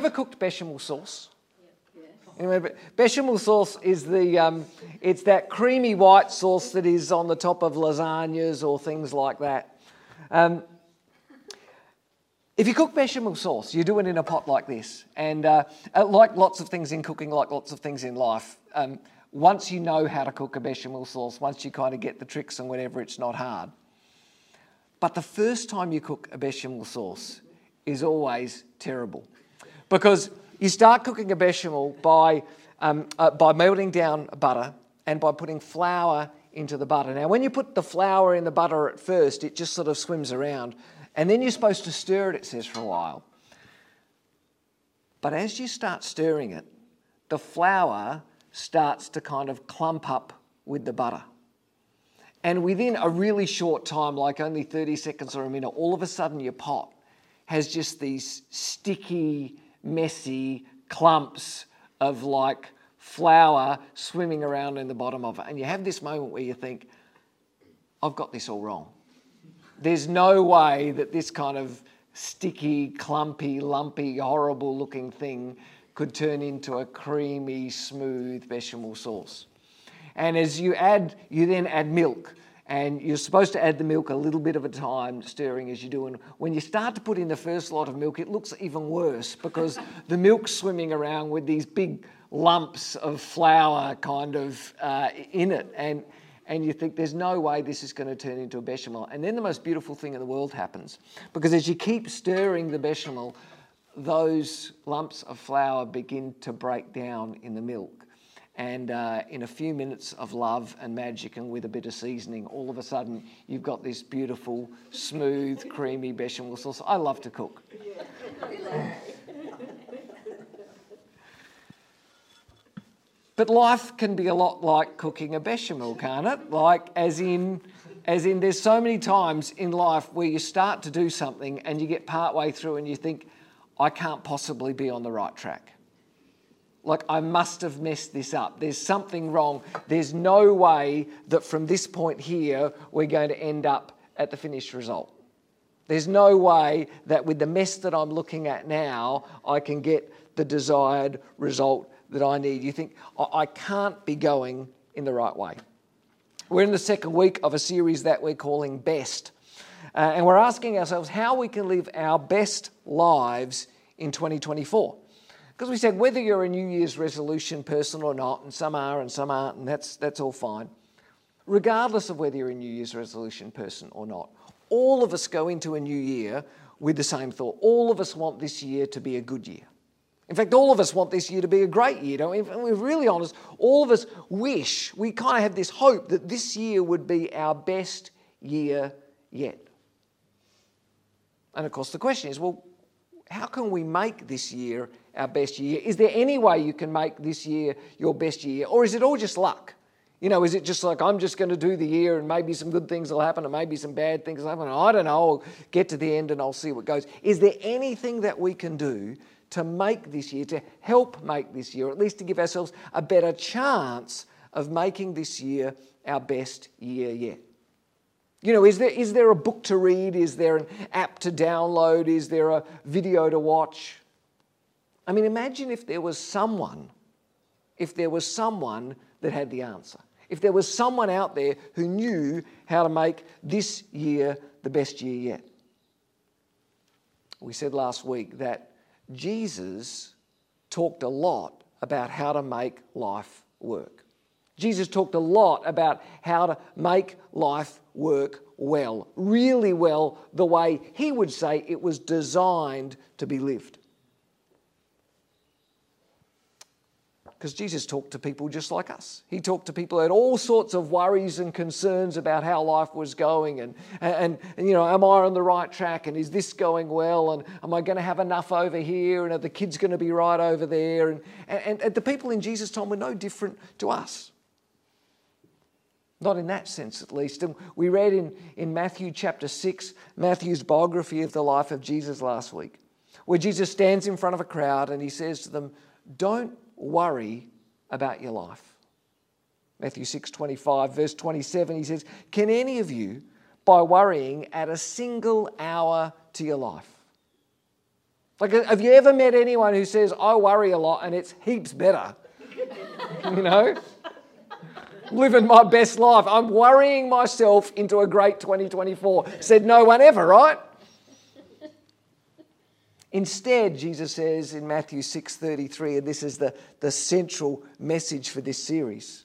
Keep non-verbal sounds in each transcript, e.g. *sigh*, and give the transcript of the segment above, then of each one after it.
ever cooked bechamel sauce? Anyway, bechamel sauce is the um, it's that creamy white sauce that is on the top of lasagnas or things like that. Um, if you cook bechamel sauce, you do it in a pot like this, and uh, like lots of things in cooking, like lots of things in life, um, once you know how to cook a bechamel sauce, once you kind of get the tricks and whatever, it's not hard. But the first time you cook a bechamel sauce is always terrible because you start cooking a bechamel by, um, uh, by melting down butter and by putting flour into the butter. Now, when you put the flour in the butter at first, it just sort of swims around. And then you're supposed to stir it, it says, for a while. But as you start stirring it, the flour starts to kind of clump up with the butter. And within a really short time, like only 30 seconds or a minute, all of a sudden your pot has just these sticky, messy clumps of like flour swimming around in the bottom of it. And you have this moment where you think, I've got this all wrong. There's no way that this kind of sticky, clumpy, lumpy, horrible looking thing could turn into a creamy, smooth bechamel sauce. And as you add, you then add milk and you're supposed to add the milk a little bit of a time, stirring as you do. And when you start to put in the first lot of milk, it looks even worse because *laughs* the milk's swimming around with these big lumps of flour kind of uh, in it. And, and you think there's no way this is going to turn into a bechamel. And then the most beautiful thing in the world happens because as you keep stirring the bechamel, those lumps of flour begin to break down in the milk. And uh, in a few minutes of love and magic and with a bit of seasoning, all of a sudden you've got this beautiful, smooth, creamy bechamel sauce. I love to cook. but life can be a lot like cooking a bechamel, can't it? Like, as in, as in, there's so many times in life where you start to do something and you get partway through and you think, I can't possibly be on the right track. Like, I must have messed this up. There's something wrong. There's no way that from this point here, we're going to end up at the finished result. There's no way that with the mess that I'm looking at now, I can get the desired result that I need. You think, I can't be going in the right way. We're in the second week of a series that we're calling Best. Uh, and we're asking ourselves how we can live our best lives in 2024. Because we said whether you're a New Year's resolution person or not, and some are and some aren't, and that's, that's all fine, regardless of whether you're a New Year's resolution person or not, all of us go into a new year with the same thought. All of us want this year to be a good year. In fact, all of us want this year to be a great year. Don't we? If we're really honest, all of us wish, we kind of have this hope that this year would be our best year yet. And of course, the question is well, how can we make this year our best year? Is there any way you can make this year your best year? Or is it all just luck? You know, is it just like I'm just going to do the year and maybe some good things will happen and maybe some bad things will happen? I don't know. I'll get to the end and I'll see what goes. Is there anything that we can do to make this year, to help make this year, or at least to give ourselves a better chance of making this year our best year yet? You know, is there, is there a book to read? Is there an app to download? Is there a video to watch? I mean, imagine if there was someone, if there was someone that had the answer. If there was someone out there who knew how to make this year the best year yet. We said last week that Jesus talked a lot about how to make life work. Jesus talked a lot about how to make life work well, really well, the way he would say it was designed to be lived. Because Jesus talked to people just like us. He talked to people who had all sorts of worries and concerns about how life was going and, and, and, you know, am I on the right track and is this going well and am I going to have enough over here and are the kids going to be right over there? And, and, and the people in Jesus' time were no different to us. Not in that sense, at least. And we read in, in Matthew chapter 6, Matthew's biography of the life of Jesus last week, where Jesus stands in front of a crowd and he says to them, Don't worry about your life. Matthew 6 25, verse 27, he says, Can any of you, by worrying, add a single hour to your life? Like, have you ever met anyone who says, I worry a lot and it's heaps better? *laughs* you know? Living my best life. I'm worrying myself into a great 2024. Said no one ever, right? Instead, Jesus says in Matthew 6:33, and this is the, the central message for this series.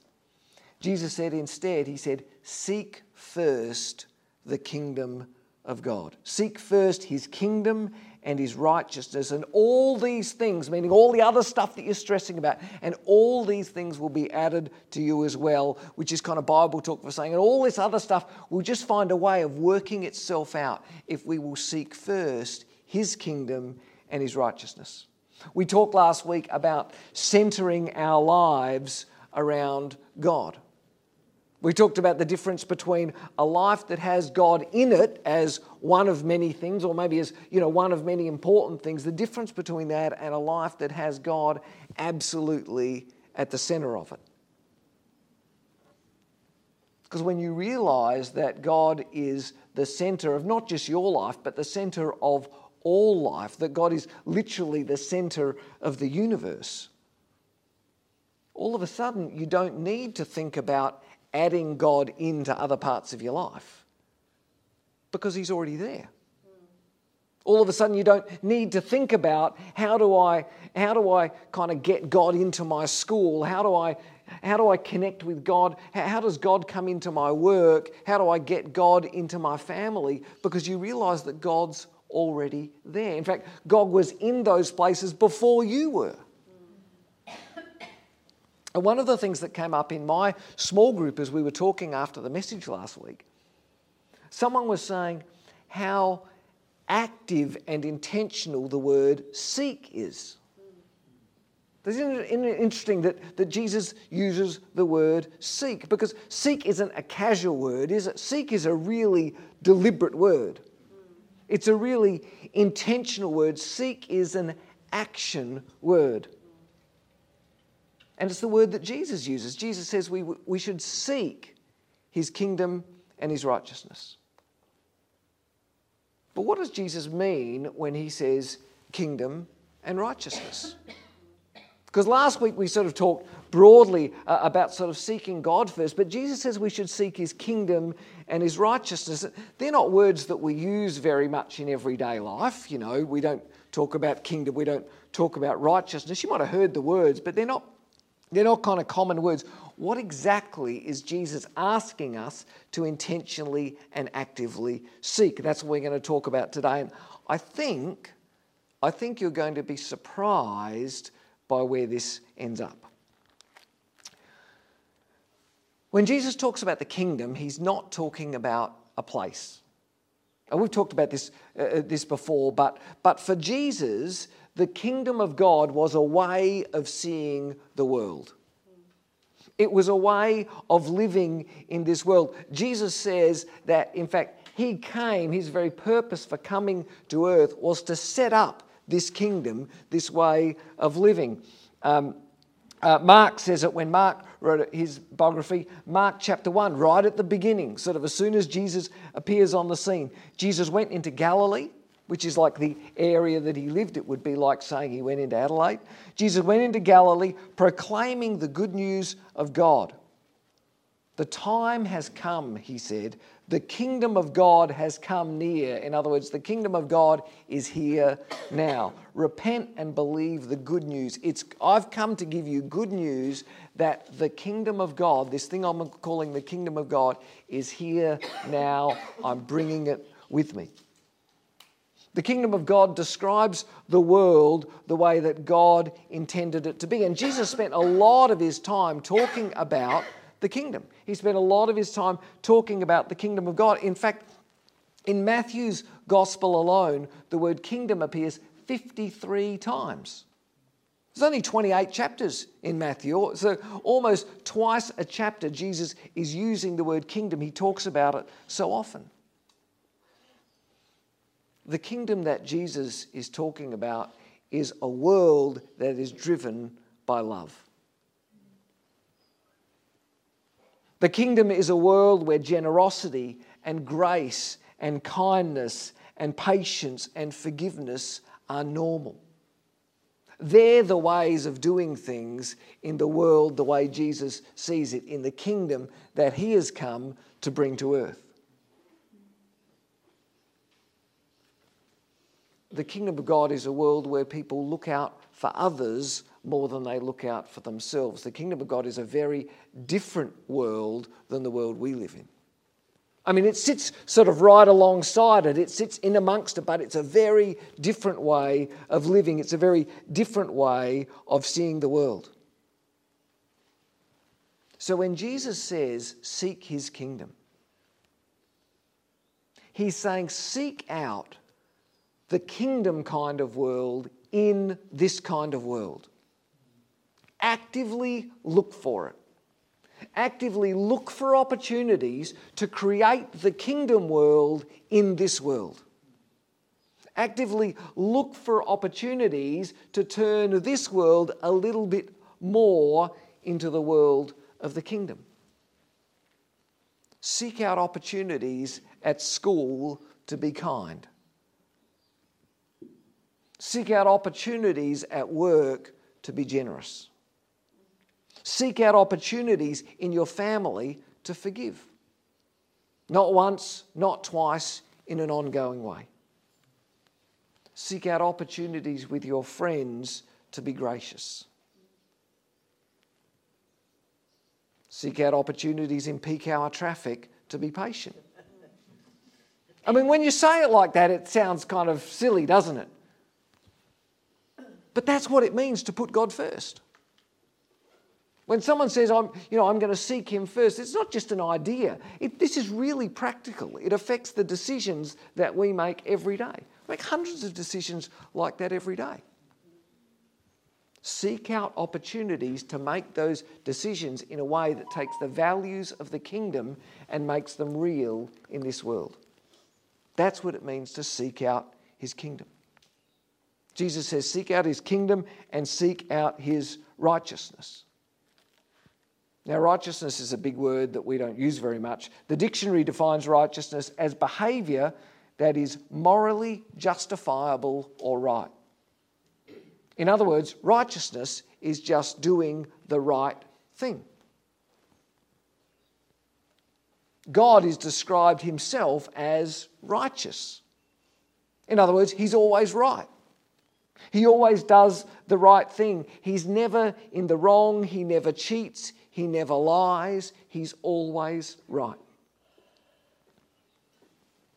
Jesus said instead, he said, seek first the kingdom of God. Seek first his kingdom and his righteousness, and all these things, meaning all the other stuff that you're stressing about, and all these things will be added to you as well, which is kind of Bible talk for saying, and all this other stuff will just find a way of working itself out if we will seek first his kingdom and his righteousness. We talked last week about centering our lives around God. We talked about the difference between a life that has God in it as one of many things, or maybe as you know, one of many important things, the difference between that and a life that has God absolutely at the center of it. Because when you realize that God is the center of not just your life, but the center of all life, that God is literally the center of the universe, all of a sudden you don't need to think about adding God into other parts of your life because He's already there. All of a sudden, you don't need to think about how do I, how do I kind of get God into my school? How do I, how do I connect with God? How does God come into my work? How do I get God into my family? Because you realize that God's already there. In fact, God was in those places before you were. And one of the things that came up in my small group as we were talking after the message last week, someone was saying how active and intentional the word seek is. Isn't it interesting that, that Jesus uses the word seek? Because seek isn't a casual word, is it? Seek is a really deliberate word. It's a really intentional word. Seek is an action word. And it's the word that Jesus uses. Jesus says we, we should seek his kingdom and his righteousness. But what does Jesus mean when he says kingdom and righteousness? *coughs* Because last week we sort of talked broadly uh, about sort of seeking God first, but Jesus says we should seek his kingdom and his righteousness. They're not words that we use very much in everyday life. You know, we don't talk about kingdom, we don't talk about righteousness. You might have heard the words, but they're not they're not kind of common words. What exactly is Jesus asking us to intentionally and actively seek? That's what we're going to talk about today. And I think, I think you're going to be surprised by where this ends up. When Jesus talks about the kingdom, he's not talking about a place. And we've talked about this, uh, uh this before, but, but for Jesus, the kingdom of God was a way of seeing the world. It was a way of living in this world. Jesus says that, in fact, he came, his very purpose for coming to earth was to set up this kingdom, this way of living. Um, uh, Mark says it when Mark wrote his biography, Mark chapter 1, right at the beginning, sort of as soon as Jesus appears on the scene. Jesus went into Galilee which is like the area that he lived. It would be like saying he went into Adelaide. Jesus went into Galilee proclaiming the good news of God. The time has come, he said. The kingdom of God has come near. In other words, the kingdom of God is here now. Repent and believe the good news. It's, I've come to give you good news that the kingdom of God, this thing I'm calling the kingdom of God, is here now. I'm bringing it with me. The kingdom of God describes the world the way that God intended it to be. And Jesus spent a lot of his time talking about the kingdom. He spent a lot of his time talking about the kingdom of God. In fact, in Matthew's gospel alone, the word kingdom appears 53 times. There's only 28 chapters in Matthew, so almost twice a chapter, Jesus is using the word kingdom. He talks about it so often. The kingdom that Jesus is talking about is a world that is driven by love. The kingdom is a world where generosity and grace and kindness and patience and forgiveness are normal. They're the ways of doing things in the world the way Jesus sees it, in the kingdom that he has come to bring to earth. The kingdom of God is a world where people look out for others more than they look out for themselves. The kingdom of God is a very different world than the world we live in. I mean, it sits sort of right alongside it, it sits in amongst it, but it's a very different way of living. It's a very different way of seeing the world. So when Jesus says, seek his kingdom, he's saying, seek out the kingdom kind of world in this kind of world. Actively look for it actively look for opportunities to create the kingdom world in this world. Actively look for opportunities to turn this world a little bit more into the world of the kingdom. Seek out opportunities at school to be kind. Seek out opportunities at work to be generous. Seek out opportunities in your family to forgive. Not once, not twice, in an ongoing way. Seek out opportunities with your friends to be gracious. Seek out opportunities in peak hour traffic to be patient. I mean, when you say it like that, it sounds kind of silly, doesn't it? But that's what it means to put God first. When someone says, I'm, you know, I'm going to seek him first, it's not just an idea. It, this is really practical. It affects the decisions that we make every day. We make hundreds of decisions like that every day. Seek out opportunities to make those decisions in a way that takes the values of the kingdom and makes them real in this world. That's what it means to seek out his kingdom. Jesus says, Seek out his kingdom and seek out his righteousness. Now, righteousness is a big word that we don't use very much. The dictionary defines righteousness as behaviour that is morally justifiable or right. In other words, righteousness is just doing the right thing. God is described himself as righteous. In other words, he's always right. He always does the right thing. He's never in the wrong. He never cheats. He never lies, He's always right.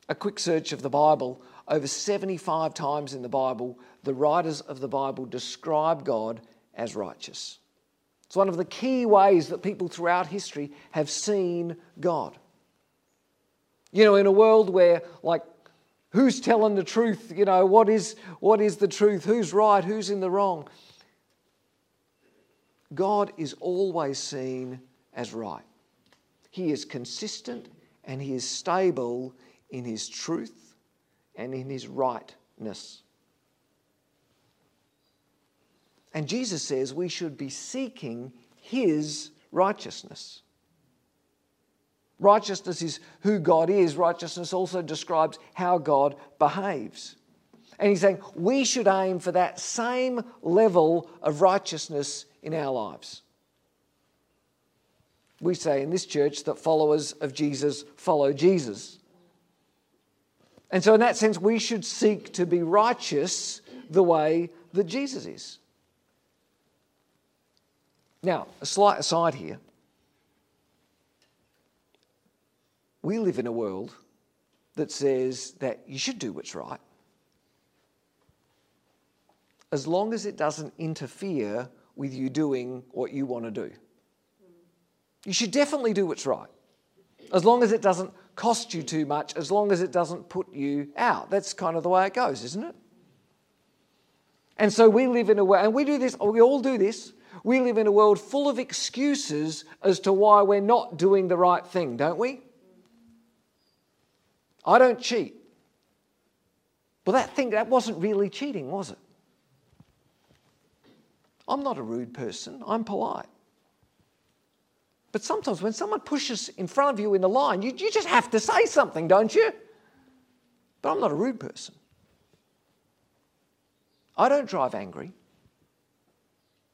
A quick search of the Bible, over 75 times in the Bible, the writers of the Bible describe God as righteous. It's one of the key ways that people throughout history have seen God. You know, in a world where, like, who's telling the truth? You know, what is, what is the truth? Who's right? Who's in the wrong? God is always seen as right. He is consistent and he is stable in his truth and in his rightness. And Jesus says we should be seeking his righteousness. Righteousness is who God is. Righteousness also describes how God behaves. And he's saying we should aim for that same level of righteousness in our lives. We say in this church that followers of Jesus follow Jesus. And so, in that sense, we should seek to be righteous the way that Jesus is. Now, a slight aside here. We live in a world that says that you should do what's right as long as it doesn't interfere with you doing what you want to do. You should definitely do what's right, as long as it doesn't cost you too much, as long as it doesn't put you out. That's kind of the way it goes, isn't it? And so we live in a world, and we do this, we all do this. We live in a world full of excuses as to why we're not doing the right thing, don't we? I don't cheat. Well, that thing, that wasn't really cheating, was it? I'm not a rude person, I'm polite. But sometimes when someone pushes in front of you in the line, you, you just have to say something, don't you? But I'm not a rude person. I don't drive angry.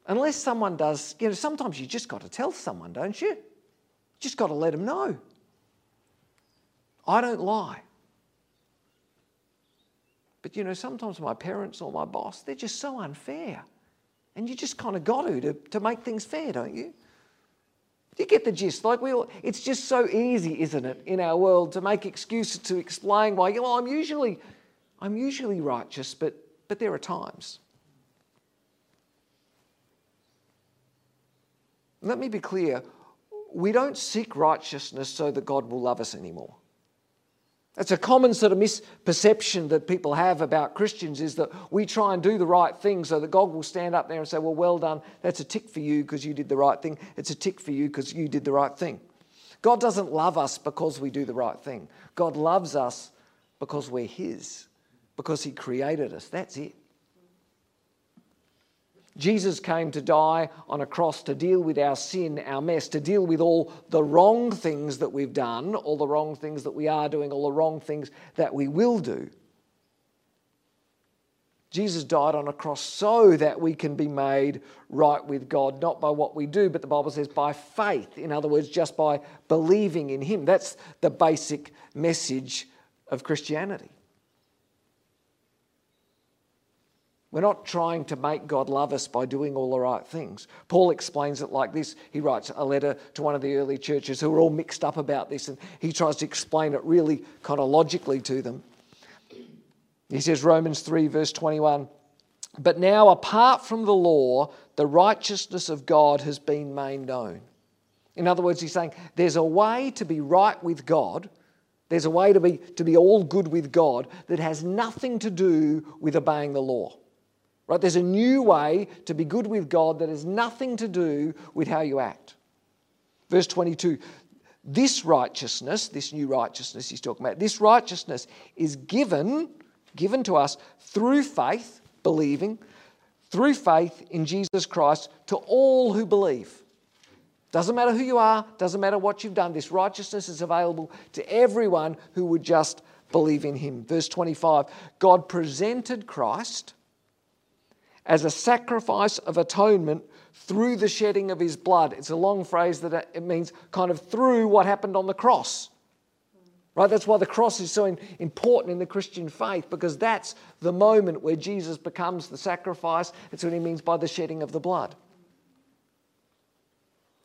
Unless someone does, you know, sometimes you just got to tell someone, don't you? Just got to let them know. I don't lie. But you know, sometimes my parents or my boss, they're just so unfair. And you just kind of got to, to to make things fair, don't you? You get the gist. Like we all, it's just so easy, isn't it, in our world to make excuses to explain why, you know, I'm usually, I'm usually righteous, but, but there are times. Let me be clear. We don't seek righteousness so that God will love us anymore. It's a common sort of misperception that people have about Christians is that we try and do the right thing so that God will stand up there and say, Well, well done, that's a tick for you because you did the right thing. It's a tick for you because you did the right thing. God doesn't love us because we do the right thing. God loves us because we're His, because He created us. That's it. Jesus came to die on a cross to deal with our sin, our mess, to deal with all the wrong things that we've done, all the wrong things that we are doing, all the wrong things that we will do. Jesus died on a cross so that we can be made right with God, not by what we do, but the Bible says by faith. In other words, just by believing in Him. That's the basic message of Christianity. We're not trying to make God love us by doing all the right things. Paul explains it like this. He writes a letter to one of the early churches who are all mixed up about this, and he tries to explain it really kind of logically to them. He says, Romans 3, verse 21 But now, apart from the law, the righteousness of God has been made known. In other words, he's saying there's a way to be right with God. There's a way to be, to be all good with God that has nothing to do with obeying the law. Right? There's a new way to be good with God that has nothing to do with how you act. Verse 22 this righteousness, this new righteousness he's talking about, this righteousness is given, given to us through faith, believing, through faith in Jesus Christ to all who believe. Doesn't matter who you are, doesn't matter what you've done, this righteousness is available to everyone who would just believe in him. Verse 25 God presented Christ as a sacrifice of atonement through the shedding of his blood. It's a long phrase that it means kind of through what happened on the cross. Right? That's why the cross is so important in the Christian faith because that's the moment where Jesus becomes the sacrifice. That's what he means by the shedding of the blood.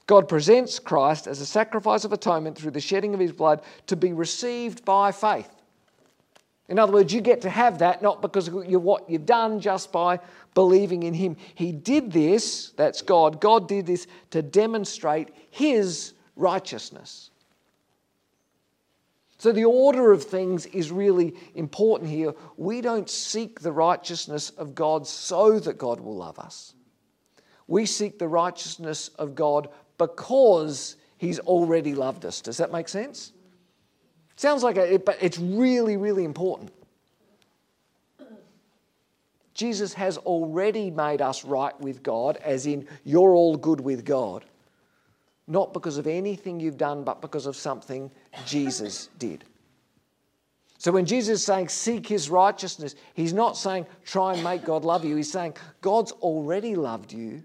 God presents Christ as a sacrifice of atonement through the shedding of his blood to be received by faith. In other words, you get to have that not because of what you've done, just by believing in Him. He did this, that's God, God did this to demonstrate His righteousness. So the order of things is really important here. We don't seek the righteousness of God so that God will love us. We seek the righteousness of God because He's already loved us. Does that make sense? Sounds like it, but it's really, really important. Jesus has already made us right with God, as in, you're all good with God. Not because of anything you've done, but because of something Jesus *laughs* did. So when Jesus is saying seek his righteousness, he's not saying try and make God love you. He's saying God's already loved you.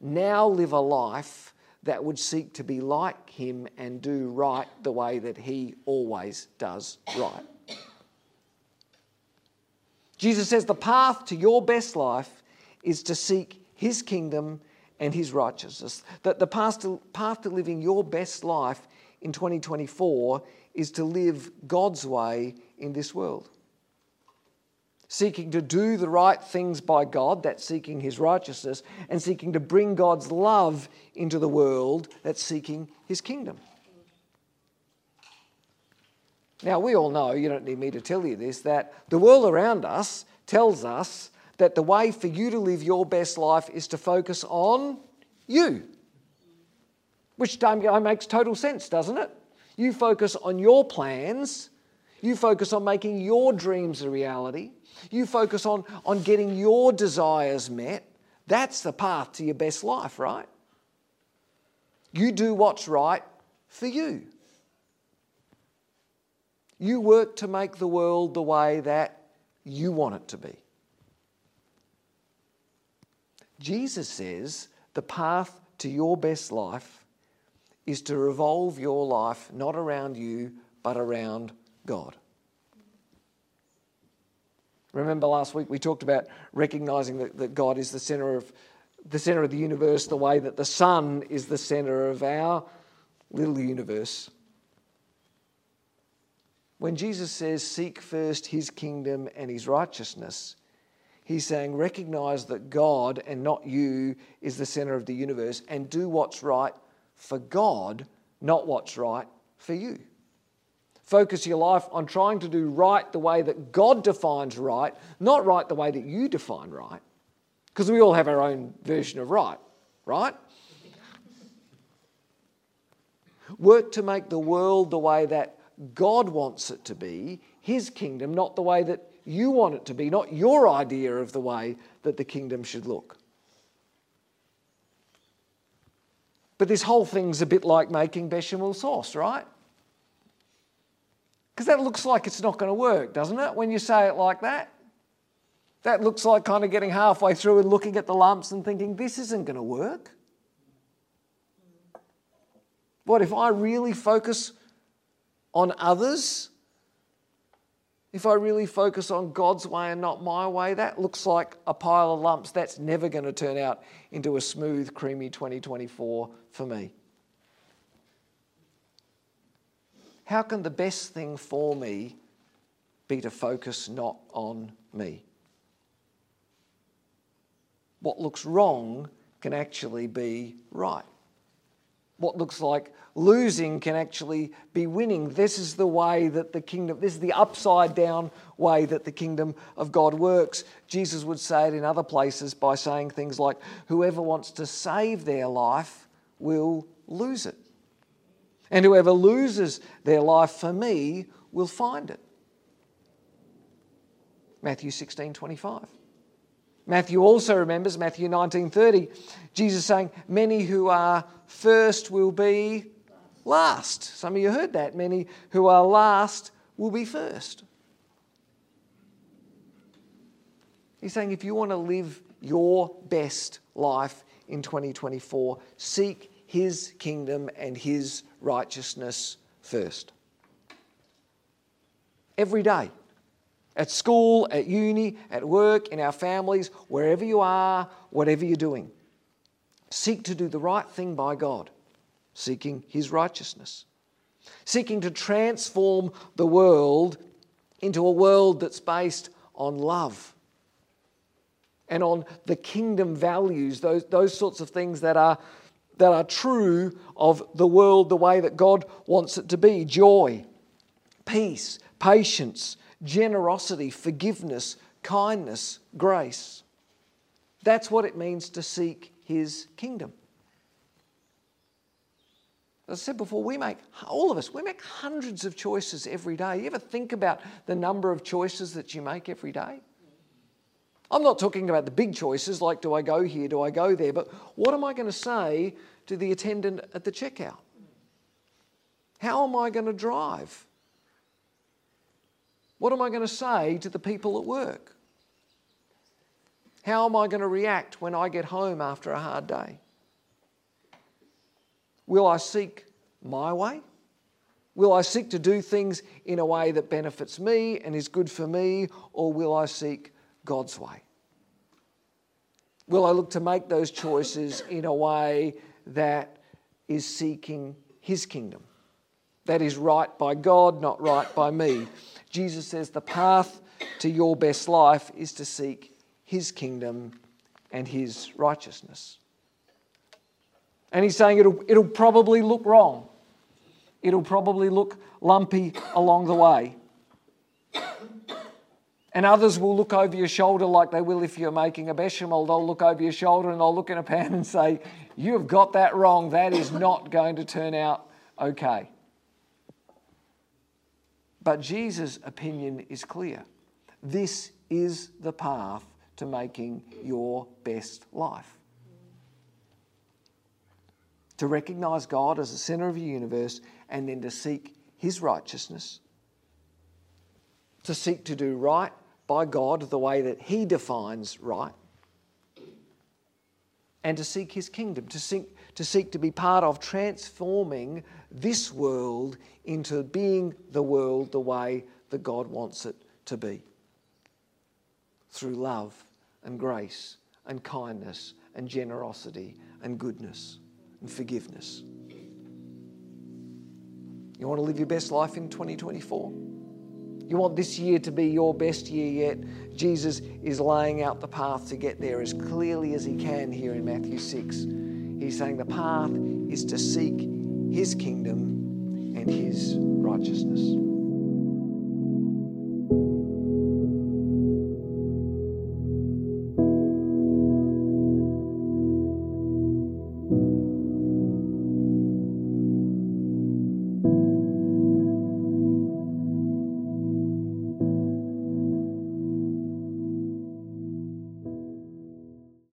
Now live a life that would seek to be like him and do right the way that he always does right. Jesus says the path to your best life is to seek his kingdom and his righteousness. That the path to, path to living your best life in 2024 is to live God's way in this world seeking to do the right things by God, that's seeking His righteousness, and seeking to bring God's love into the world, that's seeking His kingdom. Now, we all know, you don't need me to tell you this, that the world around us tells us that the way for you to live your best life is to focus on you. Which makes total sense, doesn't it? You focus on your plans, you focus on making your dreams a reality, you focus on, on getting your desires met. That's the path to your best life, right? You do what's right for you. You work to make the world the way that you want it to be. Jesus says the path to your best life is to revolve your life not around you, but around God. Remember last week we talked about recognizing that, that God is the center of the center of the universe, the way that the sun is the center of our little universe. When Jesus says, Seek first his kingdom and his righteousness, he's saying, Recognize that God and not you is the center of the universe and do what's right for God, not what's right for you. Focus your life on trying to do right the way that God defines right, not right the way that you define right. Because we all have our own version of right, right? Work to make the world the way that God wants it to be, His kingdom, not the way that you want it to be, not your idea of the way that the kingdom should look. But this whole thing's a bit like making bechamel sauce, right? Because that looks like it's not going to work, doesn't it, when you say it like that? That looks like kind of getting halfway through and looking at the lumps and thinking, this isn't going to work. What if I really focus on others? If I really focus on God's way and not my way, that looks like a pile of lumps. That's never going to turn out into a smooth, creamy 2024 for me. How can the best thing for me be to focus not on me? What looks wrong can actually be right. What looks like losing can actually be winning. This is the way that the kingdom, this is the upside down way that the kingdom of God works. Jesus would say it in other places by saying things like, Whoever wants to save their life will lose it. And whoever loses their life for me will find it. Matthew 16 25. Matthew also remembers Matthew 19:30, Jesus saying, "Many who are first will be last." Some of you heard that. Many who are last will be first. He's saying if you want to live your best life in 2024, seek his kingdom and his righteousness first. Every day. At school, at uni, at work, in our families, wherever you are, whatever you're doing. Seek to do the right thing by God, seeking His righteousness. Seeking to transform the world into a world that's based on love and on the kingdom values, those, those sorts of things that are that are true of the world the way that God wants it to be joy, peace, patience, generosity, forgiveness, kindness, grace. That's what it means to seek His kingdom. As I said before, we make, all of us, we make hundreds of choices every day. You ever think about the number of choices that you make every day? I'm not talking about the big choices like do I go here, do I go there, but what am I going to say to the attendant at the checkout? How am I going to drive? What am I going to say to the people at work? How am I going to react when I get home after a hard day? Will I seek my way? Will I seek to do things in a way that benefits me and is good for me, or will I seek God's way? Will I look to make those choices in a way that is seeking His kingdom? That is right by God, not right by me. Jesus says the path to your best life is to seek His kingdom and His righteousness. And He's saying it'll, it'll probably look wrong, it'll probably look lumpy along the way. And others will look over your shoulder like they will if you're making a bechamel. They'll look over your shoulder and they'll look in a pan and say, You have got that wrong. That is not going to turn out okay. But Jesus' opinion is clear. This is the path to making your best life. To recognize God as the center of your universe and then to seek His righteousness. To seek to do right by God the way that He defines right. and to seek his kingdom, to seek, to seek to be part of transforming this world into being the world the way that God wants it to be. Through love and grace and kindness and generosity and goodness and forgiveness. You want to live your best life in 2024? You want this year to be your best year yet? Jesus is laying out the path to get there as clearly as he can here in Matthew 6. He's saying the path is to seek his kingdom and his righteousness.